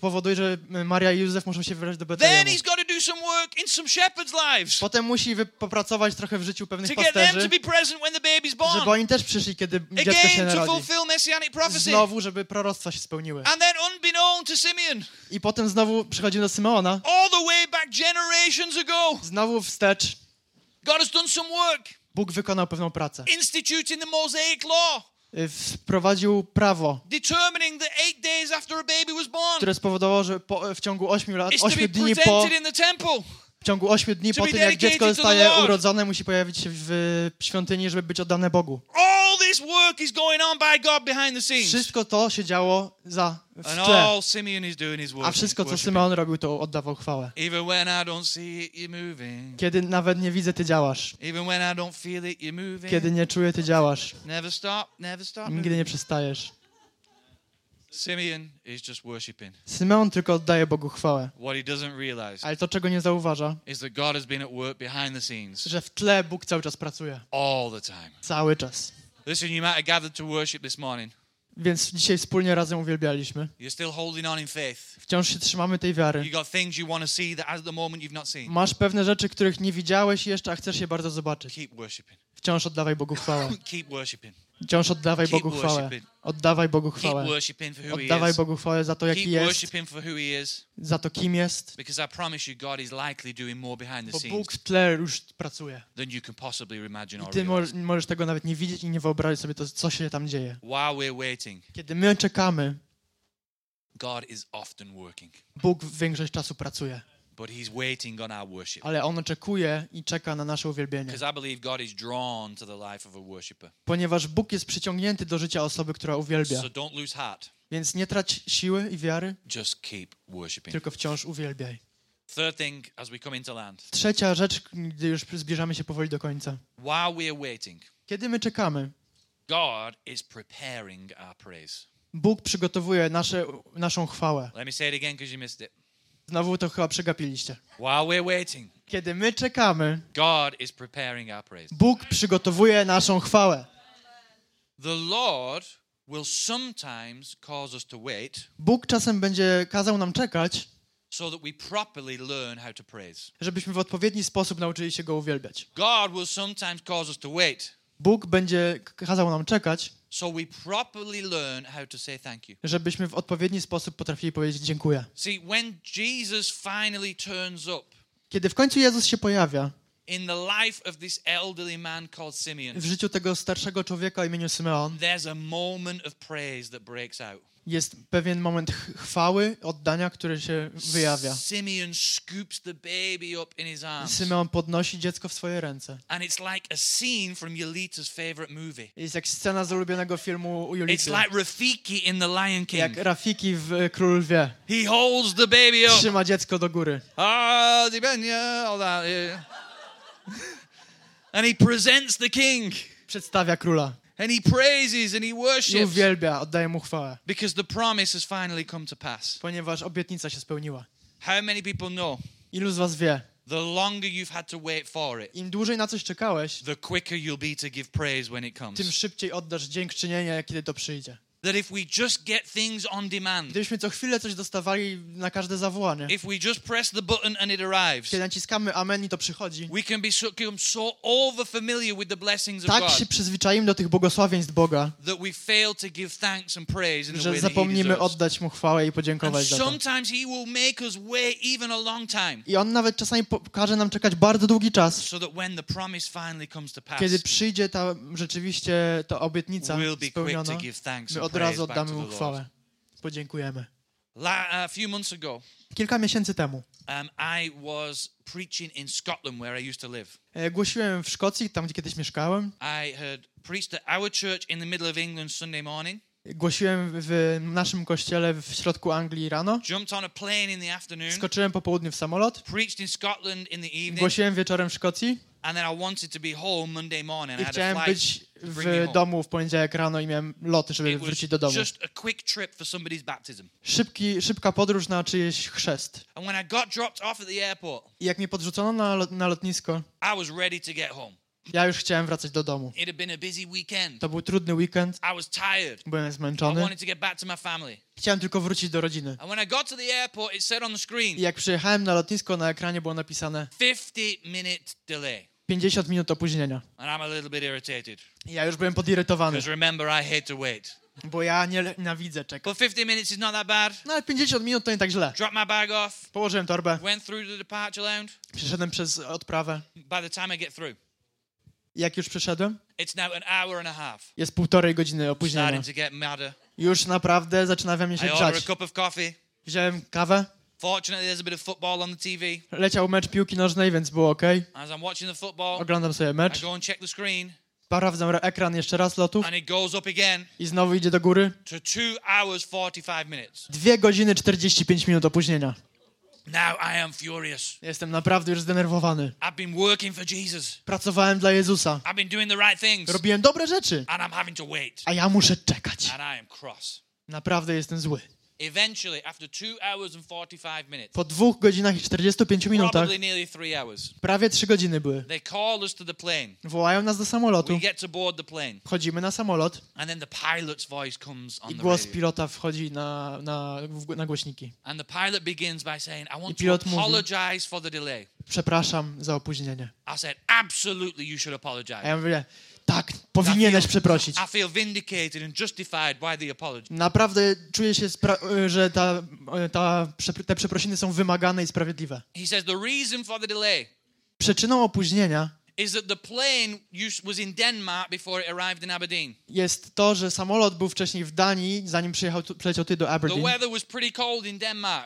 powoduje, że Maria i Józef muszą się wybrać do Then Betlejemu. he's got to do some work in some shepherds' lives Potem musi popracować trochę w życiu pewnych to to pasterzy, be present when the baby's żeby oni też przyszli, kiedy dziecko się to narodzi. fulfill messianic prophecy. Znowu, żeby proroctwa się spełniły. And then, unbeknown to Simeon, I potem znowu przychodzimy do Symeona, all the way back generations ago, znowu wstecz, God has done some work, Bóg wykonał pewną pracę. instituting the Mosaic law, Wprowadził prawo, które spowodowało, że po, w ciągu 8 lat, is to be 8 dni po, w ciągu 8 dni po tym, jak dziecko zostaje urodzone, musi pojawić się w świątyni, żeby być oddane Bogu. Wszystko to się działo za, w tle. Simeon A wszystko, co. Symeon robił, to oddawał chwałę. Kiedy nawet nie widzę, Ty działasz. Kiedy nie czuję, Ty działasz. Nigdy nie przestajesz. Simeon is just worshiping. Symeon tylko oddaje Bogu chwałę. What he doesn't realize Ale to, czego nie zauważa, is that God has been at work behind the scenes że w tle Bóg cały czas pracuje. all the time. Cały czas. Listen, you might have gathered to worship this morning. Więc dzisiaj wspólnie razem uwielbialiśmy. You're still holding on in faith. Wciąż się trzymamy tej wiary. You got things you want to see that at the moment you've not seen. Masz pewne rzeczy, których nie widziałeś jeszcze, a chcesz je bardzo zobaczyć. Keep worshiping. Wciąż oddawaj Bogu chwałę. [LAUGHS] Wciąż oddawaj Bogu chwałę. Oddawaj Bogu chwałę. Oddawaj. Bogu chwałę za to, jaki jest, za to, kim jest. Bo Bóg w tle już pracuje. I ty możesz tego nawet nie widzieć i nie wyobrazić sobie, to, co się tam dzieje. Kiedy my czekamy, Bóg większość czasu pracuje. But he's waiting on our worship. Ale On oczekuje i czeka na nasze uwielbienie. Because I believe God is drawn to the life of a worshipper. Ponieważ Bóg jest przyciągnięty do życia osoby, która uwielbia. So don't lose heart. Więc nie trać siły i wiary, Just keep worshiping. tylko wciąż uwielbiaj. Third thing, as we come into land, Trzecia rzecz, gdy już zbliżamy się powoli do końca. while we're waiting, Kiedy my czekamy, God is preparing our praise. Bóg przygotowuje nasze, naszą chwałę. Let me say it again because you missed it. Znowu to chyba przegapiliście. While we're waiting, Kiedy my czekamy, God is preparing our praise. Bóg przygotowuje naszą chwałę. The Lord will sometimes cause us to wait Bóg czasem będzie kazał nam czekać, so that we properly learn how to praise. żebyśmy w odpowiedni sposób nauczyli się Go uwielbiać. God will sometimes cause us to wait Bóg będzie kazał nam czekać, so we properly learn how to say thank you. żebyśmy w odpowiedni sposób potrafili powiedzieć dziękuję. See, when Jesus finally turns up Kiedy w końcu Jezus się pojawia in the life of this elderly man called Simeon, w życiu tego starszego człowieka o imieniu Symeon, there's a moment of praise that breaks out. Jest pewien moment ch- chwały, oddania, który się wyjawia. Simeon scoops the baby up in his arms. Symeon podnosi dziecko w swoje ręce. And it's like a scene from Yolita's favorite movie. Jest jak scena z ulubionego filmu u It's like Rafiki in The Lion Jak King. Rafiki w e, Król Lwie. He holds the baby up. Trzyma dziecko do góry. Ah, all that. And he presents the king. Przedstawia króla. And he praises and he I worships. uwielbia, oddaje mu chwałę. Because the promise has finally come to pass. Ponieważ obietnica się spełniła. How many people know Ilu z was wie? the longer you've had to wait for it, Im dłużej na coś czekałeś, the quicker you'll be to give praise when it comes? tym szybciej oddasz dziękczynienie, kiedy to przyjdzie. That if we just get things on demand, Gdybyśmy co chwilę coś dostawali na każde zawołanie, if we just press the button and it arrives, kiedy naciskamy amen i to przychodzi, we can be so, so over familiar with the blessings of tak God się przyzwyczaimy do tych błogosławieństw Boga, that we fail to give thanks and praise in the way that He zapomnimy oddać Mu chwałę i podziękować za to. sometimes He will make us wait even a long time, I On nawet czasami każe nam czekać bardzo długi czas, so that when the promise finally comes to pass, kiedy przyjdzie ta rzeczywiście ta obietnica we'll be quick spełniona, to give thanks od razu oddamy Mu chwałę. Podziękujemy. La- a few months ago, Kilka miesięcy temu um, I was preaching in Scotland, where I used to live. e, głosiłem w Szkocji, tam gdzie kiedyś mieszkałem. I had preached at our church in the middle of England Sunday morning, Głosiłem w naszym kościele w środku Anglii rano. Skoczyłem po południu w samolot. in in the Głosiłem wieczorem w Szkocji I wanted to be home Monday morning. I i had a chciałem być w domu w poniedziałek rano i miałem loty, żeby wrócić do domu. just a quick trip for somebody's baptism. Szybki, szybka podróż na czyjeś chrzest. And when I got dropped off at the airport, I jak mnie podrzucono na, na lotnisko, I was ready to get home. Ja już chciałem wracać do domu. It had been a busy weekend. To był trudny weekend, I was tired. byłem I zmęczony. wanted to get back to my family. Chciałem tylko wrócić do rodziny. I jak przyjechałem na lotnisko, na ekranie było napisane 50 minute delay. 50 minut opóźnienia. I ja już byłem podirytowany, remember, I hate to wait. bo ja nie nienawidzę czekać. But 50 minutes is not that bad. No ale 50 minut to nie tak źle. Dropped my bag off, Położyłem torbę, went through the departure lounge. przeszedłem przez odprawę. By the time I get through, jak już przeszedłem, it's now an hour and a half. jest półtorej godziny opóźnienia. Starting to get madder. Już naprawdę zaczyna we mnie I się order a grzać. cup of coffee. Wziąłem kawę, Fortunately, there's a bit of football on the TV. leciał mecz piłki nożnej, więc było ok. As I'm watching the football, Oglądam sobie I mecz, go and check the screen, sprawdzam ekran jeszcze raz lotów and it goes up again i znowu idzie do góry. to 2 hours 45 minutes. Dwie godziny 45 minut opóźnienia. Now I am furious. Jestem naprawdę już zdenerwowany. I've been working for Jesus. Pracowałem dla Jezusa. I've been doing the right things, Robiłem dobre rzeczy, and I'm having to wait. a ja muszę czekać. And I am cross. Naprawdę jestem zły. Eventually, after 2 hours and 45 minutes, Po dwóch godzinach i 45 minutach, probably nearly 3 hours, prawie trzy godziny były. they call us to the plane. Wołają nas do samolotu, We get to board the plane, wchodzimy na samolot and then the pilot's voice comes on i głos pilota wchodzi na, na, na głośniki. And the pilot begins by saying, I pilot mówi- apologize for the delay. Przepraszam za opóźnienie. I said, absolutely you should A apologize. ja mówię, tak, powinieneś przeprosić. Naprawdę czuję się, spra- że ta, ta, przepr- te przeprosiny są wymagane i sprawiedliwe. He says the reason for the delay Przyczyną opóźnienia is that the plane used, was in Denmark before it arrived in Aberdeen. jest to, że samolot był wcześniej w Danii, zanim przyjechał tu, przyleciał ty do Aberdeen.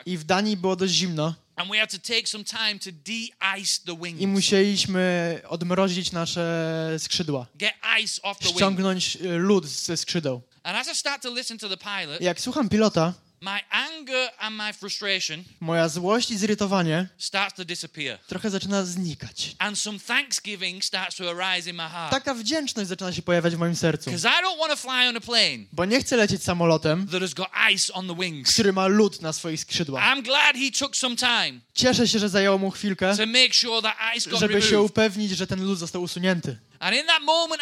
I w Danii było dość zimno and we had to take some time to de-ice the i musieliśmy odmrozić nasze skrzydła. get ice off the wings. Ściągnąć y, lód ze skrzydeł. And as I start to listen to the pilot, Jak słucham pilota, my anger and my frustration moja złość i zirytowanie starts to disappear. trochę zaczyna znikać. And some thanksgiving starts to arise in my heart. Taka wdzięczność zaczyna się pojawiać w moim sercu. Because I don't want to fly on a plane Bo nie chcę lecieć samolotem, that has got ice on the wings. który ma lód na swoich skrzydłach. I'm glad he took some time Cieszę się, że zajęło mu chwilkę, to make sure that ice got żeby się upewnić, że ten lód został usunięty. And in that moment,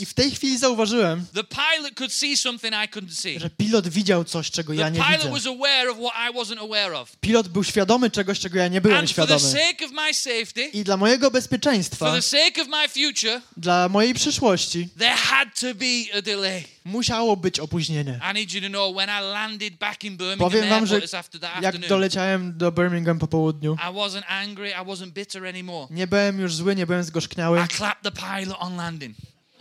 I w tej chwili zauważyłem, the pilot could see something I couldn't see. że pilot widział coś, czego ja nie widzę. was aware of what I wasn't aware of. Pilot był świadomy czegoś, czego ja nie byłem And for the świadomy. sake of my safety, I dla mojego for bezpieczeństwa, the sake of my future, dla mojej przyszłości, there had to be a delay. Musiało być opóźnienie. Powiem wam, że jak doleciałem do Birmingham po południu, nie byłem już zły, nie byłem zgorzkniały.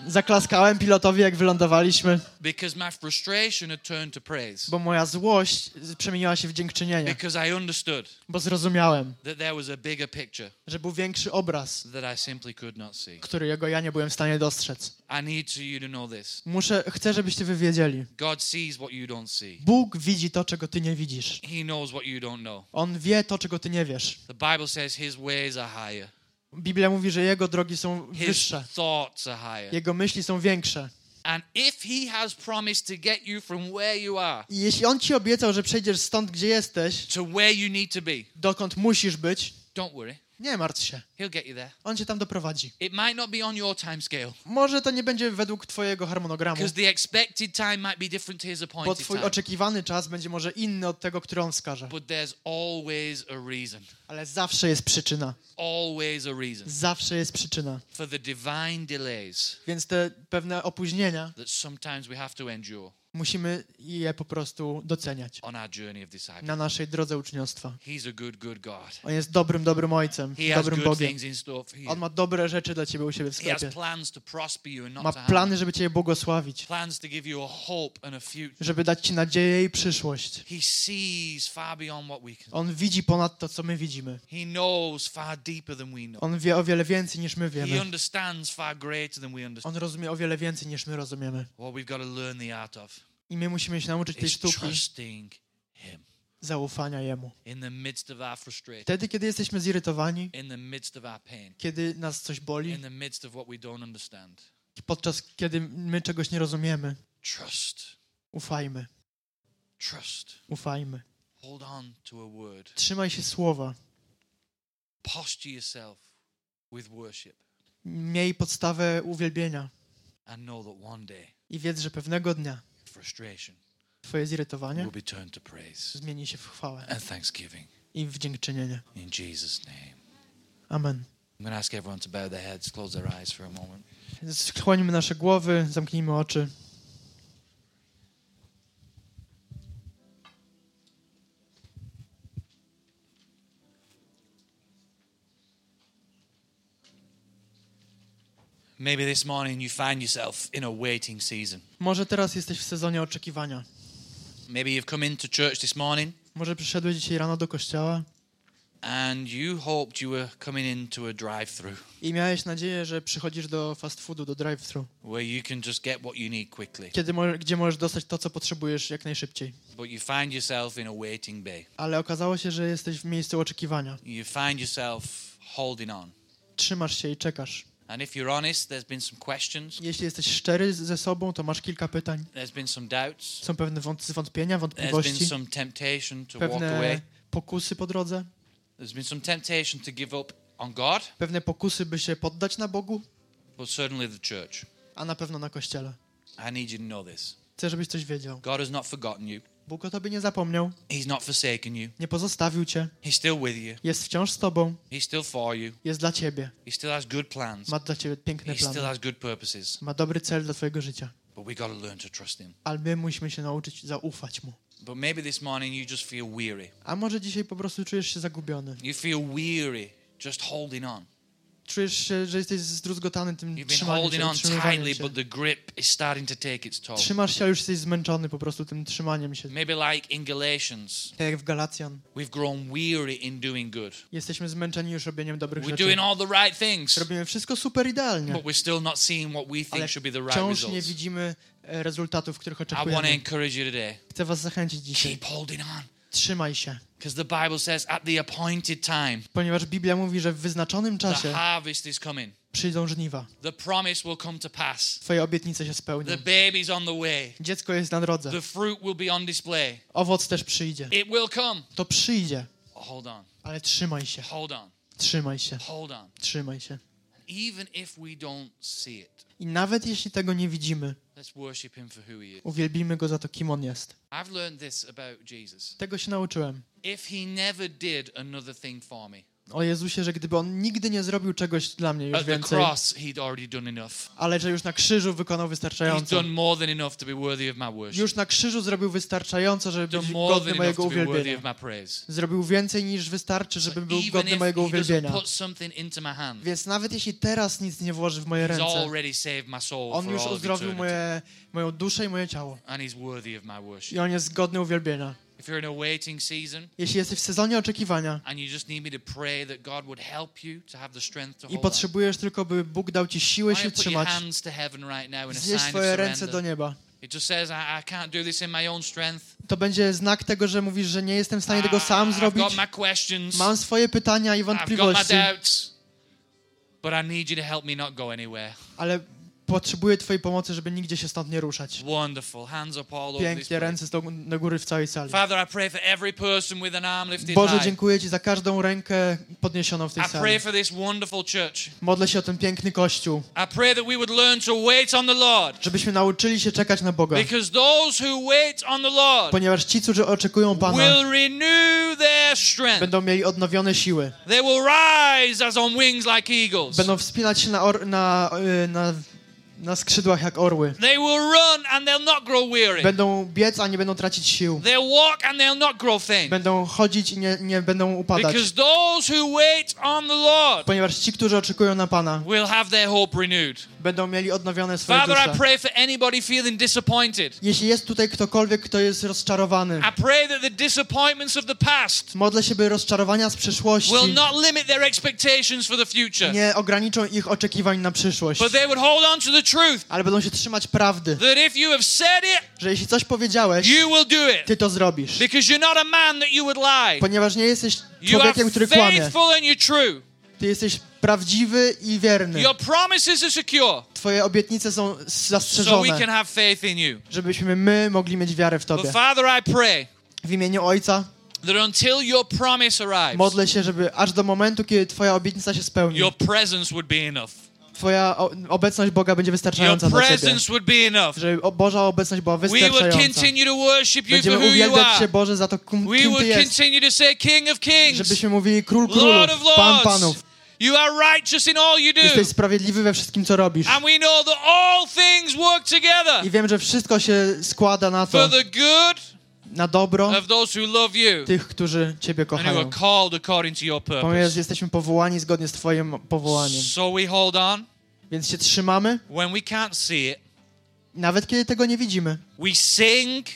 Zaklaskałem pilotowi, jak wylądowaliśmy, because my frustration had turned to praise. bo moja złość przemieniła się w dziękczynienie, Because I understood bo zrozumiałem, that there was a bigger picture że był większy obraz, that I simply could not see. którego ja nie byłem w stanie dostrzec. I need to you to know this. Muszę, chcę, żebyście wy wiedzieli. God sees what you don't see. Bóg widzi to, czego ty nie widzisz. He knows what you don't know. On wie to, czego ty nie wiesz. The Bible says his ways are higher. Biblia mówi, że jego drogi są wyższe, jego myśli są większe. I jeśli on ci obiecał, że przejdziesz stąd, gdzie jesteś, to where you need to be, dokąd musisz być, don't worry. Nie martw się. He'll get you there. On cię tam doprowadzi. It might not be on your time scale Może to nie będzie według twojego harmonogramu, because the expected time might be different to his bo appointed twój time. oczekiwany czas będzie może inny od tego, który on wskaże. But there's always a reason. Ale zawsze jest przyczyna. Always a reason Zawsze jest przyczyna. for the divine delays Więc te pewne opóźnienia that sometimes we have to endure musimy je po prostu doceniać na naszej drodze uczniostwa. On jest dobrym, dobrym ojcem, dobrym Bogiem. On ma dobre rzeczy dla ciebie u siebie w sklepie. Ma plany, żeby cię błogosławić, żeby dać ci nadzieję i przyszłość. On widzi ponad to, co my widzimy. On wie o wiele więcej niż my wiemy. On rozumie o wiele więcej niż my rozumiemy. I my musimy się nauczyć tej sztuki zaufania Jemu. Wtedy, kiedy jesteśmy zirytowani, kiedy nas coś boli, podczas kiedy my czegoś nie rozumiemy, ufajmy, ufajmy. Hold on to a word. Trzymaj się słowa. Posture yourself with worship. Miej podstawę uwielbienia i wiedz, że pewnego dnia twoje zirytowanie will be turned to praise zmieni się w chwałę and thanksgiving i w dziękczynienie. in Jesus' name. Amen. I'm going to ask everyone to bow their heads, close their eyes for a moment. Skłonimy nasze głowy, zamknijmy oczy. Maybe this morning you find yourself in a waiting season. Może teraz jesteś w sezonie oczekiwania. Maybe you've come into church this morning Może przyszedłeś dzisiaj rano do kościoła and you hoped you were coming into a drive-through i miałeś nadzieję, że przychodzisz do fast foodu, do drive-thru, where you can just get what you need quickly, kiedy mo- gdzie możesz dostać to, co potrzebujesz jak najszybciej. but you find yourself in a waiting bay. Ale okazało się, że jesteś w miejscu oczekiwania. You find yourself holding on. Trzymasz się i czekasz. And if you're honest, there's been some questions, Jeśli jesteś szczery ze sobą, to masz kilka pytań. there's been some doubts, Są pewne wąt- zwątpienia, there's been wątpliwości, some temptation to walk away, pewne pokusy po drodze, there's been some temptation to give up on God, pewne pokusy, by się poddać na Bogu, but certainly the church. a na pewno na Kościele. I need you to know this. Chcę, żebyś coś wiedział. God has not forgotten you. Bóg o tobie nie zapomniał, He's not forsaken you. nie pozostawił cię, He's still with you. jest wciąż z tobą, He's still for you. jest dla ciebie, He still has good plans. ma dla ciebie piękne He still plany, has good purposes. ma dobry cel dla twojego życia. But we got to learn to trust Him. Ale my musimy się nauczyć zaufać Mu. But maybe this morning you just feel weary. A może dzisiaj po prostu czujesz się zagubiony. You feel weary just holding on. Czujesz że jesteś zdruzgotany tym You've been trzymaniem holding się, on utrzymywaniem tightly, się. but the grip is starting to take its toll. Trzymasz się, a już jesteś zmęczony po prostu tym trzymaniem się. Maybe like in Galatians, Tak jak w Galacjan. we've grown weary in doing good. Jesteśmy zmęczeni już robieniem dobrych We're rzeczy. doing all the right things, Robimy wszystko super idealnie, but we're still not seeing what we ale think should be the right wciąż nie results. widzimy e, rezultatów, których I want to oczekujemy. encourage you today. Chcę was zachęcić dzisiaj. Keep holding on. Trzymaj się, Because the Bible says at the appointed time, ponieważ Biblia mówi, że w wyznaczonym the czasie harvest is coming. przyjdą żniwa. The promise will come to pass. Twoje obietnice się spełnią. The baby's on the way. Dziecko jest na drodze. The fruit will be on display. Owoc też przyjdzie. It will come. To przyjdzie, Hold on. ale trzymaj się. Hold on. Trzymaj się. Hold on. Trzymaj się. Even if we don't see it, I nawet jeśli tego nie widzimy, let's worship him for who he is. uwielbimy go za to, kim on jest. I've learned this about Jesus. Tego się nauczyłem. If he never did another thing for me, O Jezusie, że gdyby on nigdy nie zrobił czegoś dla mnie już więcej, ale że już na krzyżu wykonał He's wystarczająco. done more than enough to be worthy of my worship. Już na krzyżu zrobił wystarczająco, żeby być godny mojego uwielbienia. of my praise. Zrobił więcej niż wystarczy, żeby był godny mojego uwielbienia. Więc nawet jeśli teraz nic nie włoży w moje ręce, on już uzdrowił moje, moją duszę i moje ciało. And he's worthy of my worship. I on jest godny uwielbienia. If you're in a waiting season Jeśli jesteś w sezonie oczekiwania i potrzebujesz tylko, by Bóg dał ci siłę się trzymać, of swoje ręce do nieba. To będzie znak tego, że mówisz, że nie jestem w stanie tego sam I've zrobić. Mam swoje pytania i wątpliwości, doubts. But I need you to help me not go anywhere. ale potrzebuję Twojej pomocy, żeby nigdzie się stąd nie ruszać. Wonderful. Hands up all over this Pięknie, ręce do, góry w całej sali. Father, I pray for every person with an arm lifted Boże, dziękuję Ci za każdą rękę podniesioną w tej I pray sali. for this wonderful church. Modlę się o ten piękny Kościół, I pray that we would learn to wait on the Lord. żebyśmy nauczyli się czekać na Boga. Because those who wait on the Lord Ponieważ ci, którzy oczekują Pana, will renew their strength. będą mieli odnowione siły. They will rise as on wings like eagles. Będą wspinać się na, or, na, y, na, na skrzydłach jak orły. They will run and they'll not grow weary. Będą biec, a nie będą tracić sił. They'll walk and they'll not grow faint. Będą chodzić i nie, nie będą upadać. Because those who wait on the Lord Ponieważ ci, którzy oczekują na Pana, will have their hope renewed. Będą mieli odnowione swoje Father, I dusze. pray for anybody feeling disappointed. Jeśli jest tutaj ktokolwiek, kto jest rozczarowany, I pray that the disappointments of the past modlę się, by rozczarowania z przeszłości will not limit their expectations for the future, nie ograniczą ich oczekiwań na przyszłość, but they would hold on to the truth ale będą się trzymać prawdy, that if you have said it, że jeśli coś powiedziałeś, you will do it. ty to zrobisz. Because you're not a man that you would lie. Ponieważ nie jesteś człowiekiem, który kłamie. Ty jesteś prawdziwy i wierny. Your promises are secure. Twoje obietnice są So we zastrzeżone, can have faith in you. żebyśmy my mogli mieć wiarę w But Tobie. Father, I pray W imieniu Ojca that until your promise arrives, modlę się, żeby aż do momentu, kiedy Twoja obietnica się spełni, your presence would be enough. Twoja obecność Boga będzie Your wystarczająca dla Ciebie. presence would be enough. Żeby Boża obecność była wystarczająca. Będziemy uwielbiać Cię. Boże, za to, kim, kim Ty would jest. continue to say King of Kings, Żebyśmy mówili Król Lord Królów, Pan. Panów. You are righteous in all you do. Jesteś sprawiedliwy we wszystkim, co robisz. And we know that all things work together I wiem, że wszystko się składa na to, for the good na dobro of those who love you tych, którzy Ciebie kochają. Ponieważ jesteśmy powołani zgodnie z Twoim powołaniem. So we hold on Więc się trzymamy, when we can't see it. nawet kiedy tego nie widzimy. We sing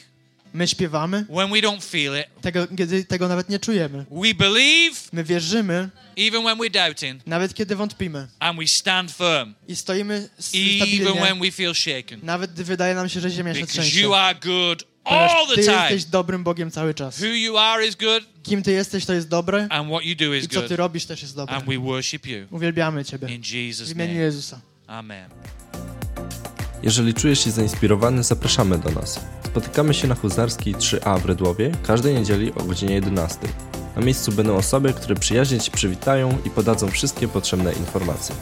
My śpiewamy, when we don't feel it. tego, kiedy tego nawet nie czujemy. We believe My wierzymy, even when we're doubting. nawet kiedy wątpimy. And we stand firm I stoimy s- even stabilnie, when we feel shaken. nawet gdy wydaje nam się, że ziemia się trzęsie. you are good all the Ty time. jesteś dobrym Bogiem cały czas. Who you are is good Kim Ty jesteś, to jest dobre and what you do is i co Ty good. robisz też jest dobre. And we worship you Uwielbiamy Ciebie. in W Jesus' imieniu name. Jezusa. Amen. Jeżeli czujesz się zainspirowany, zapraszamy do nas. Spotykamy się na Huzarskiej 3A w Rydłowie każdej niedzieli o godzinie 11. Na miejscu będą osoby, które przyjaźnie Ci przywitają i podadzą wszystkie potrzebne informacje.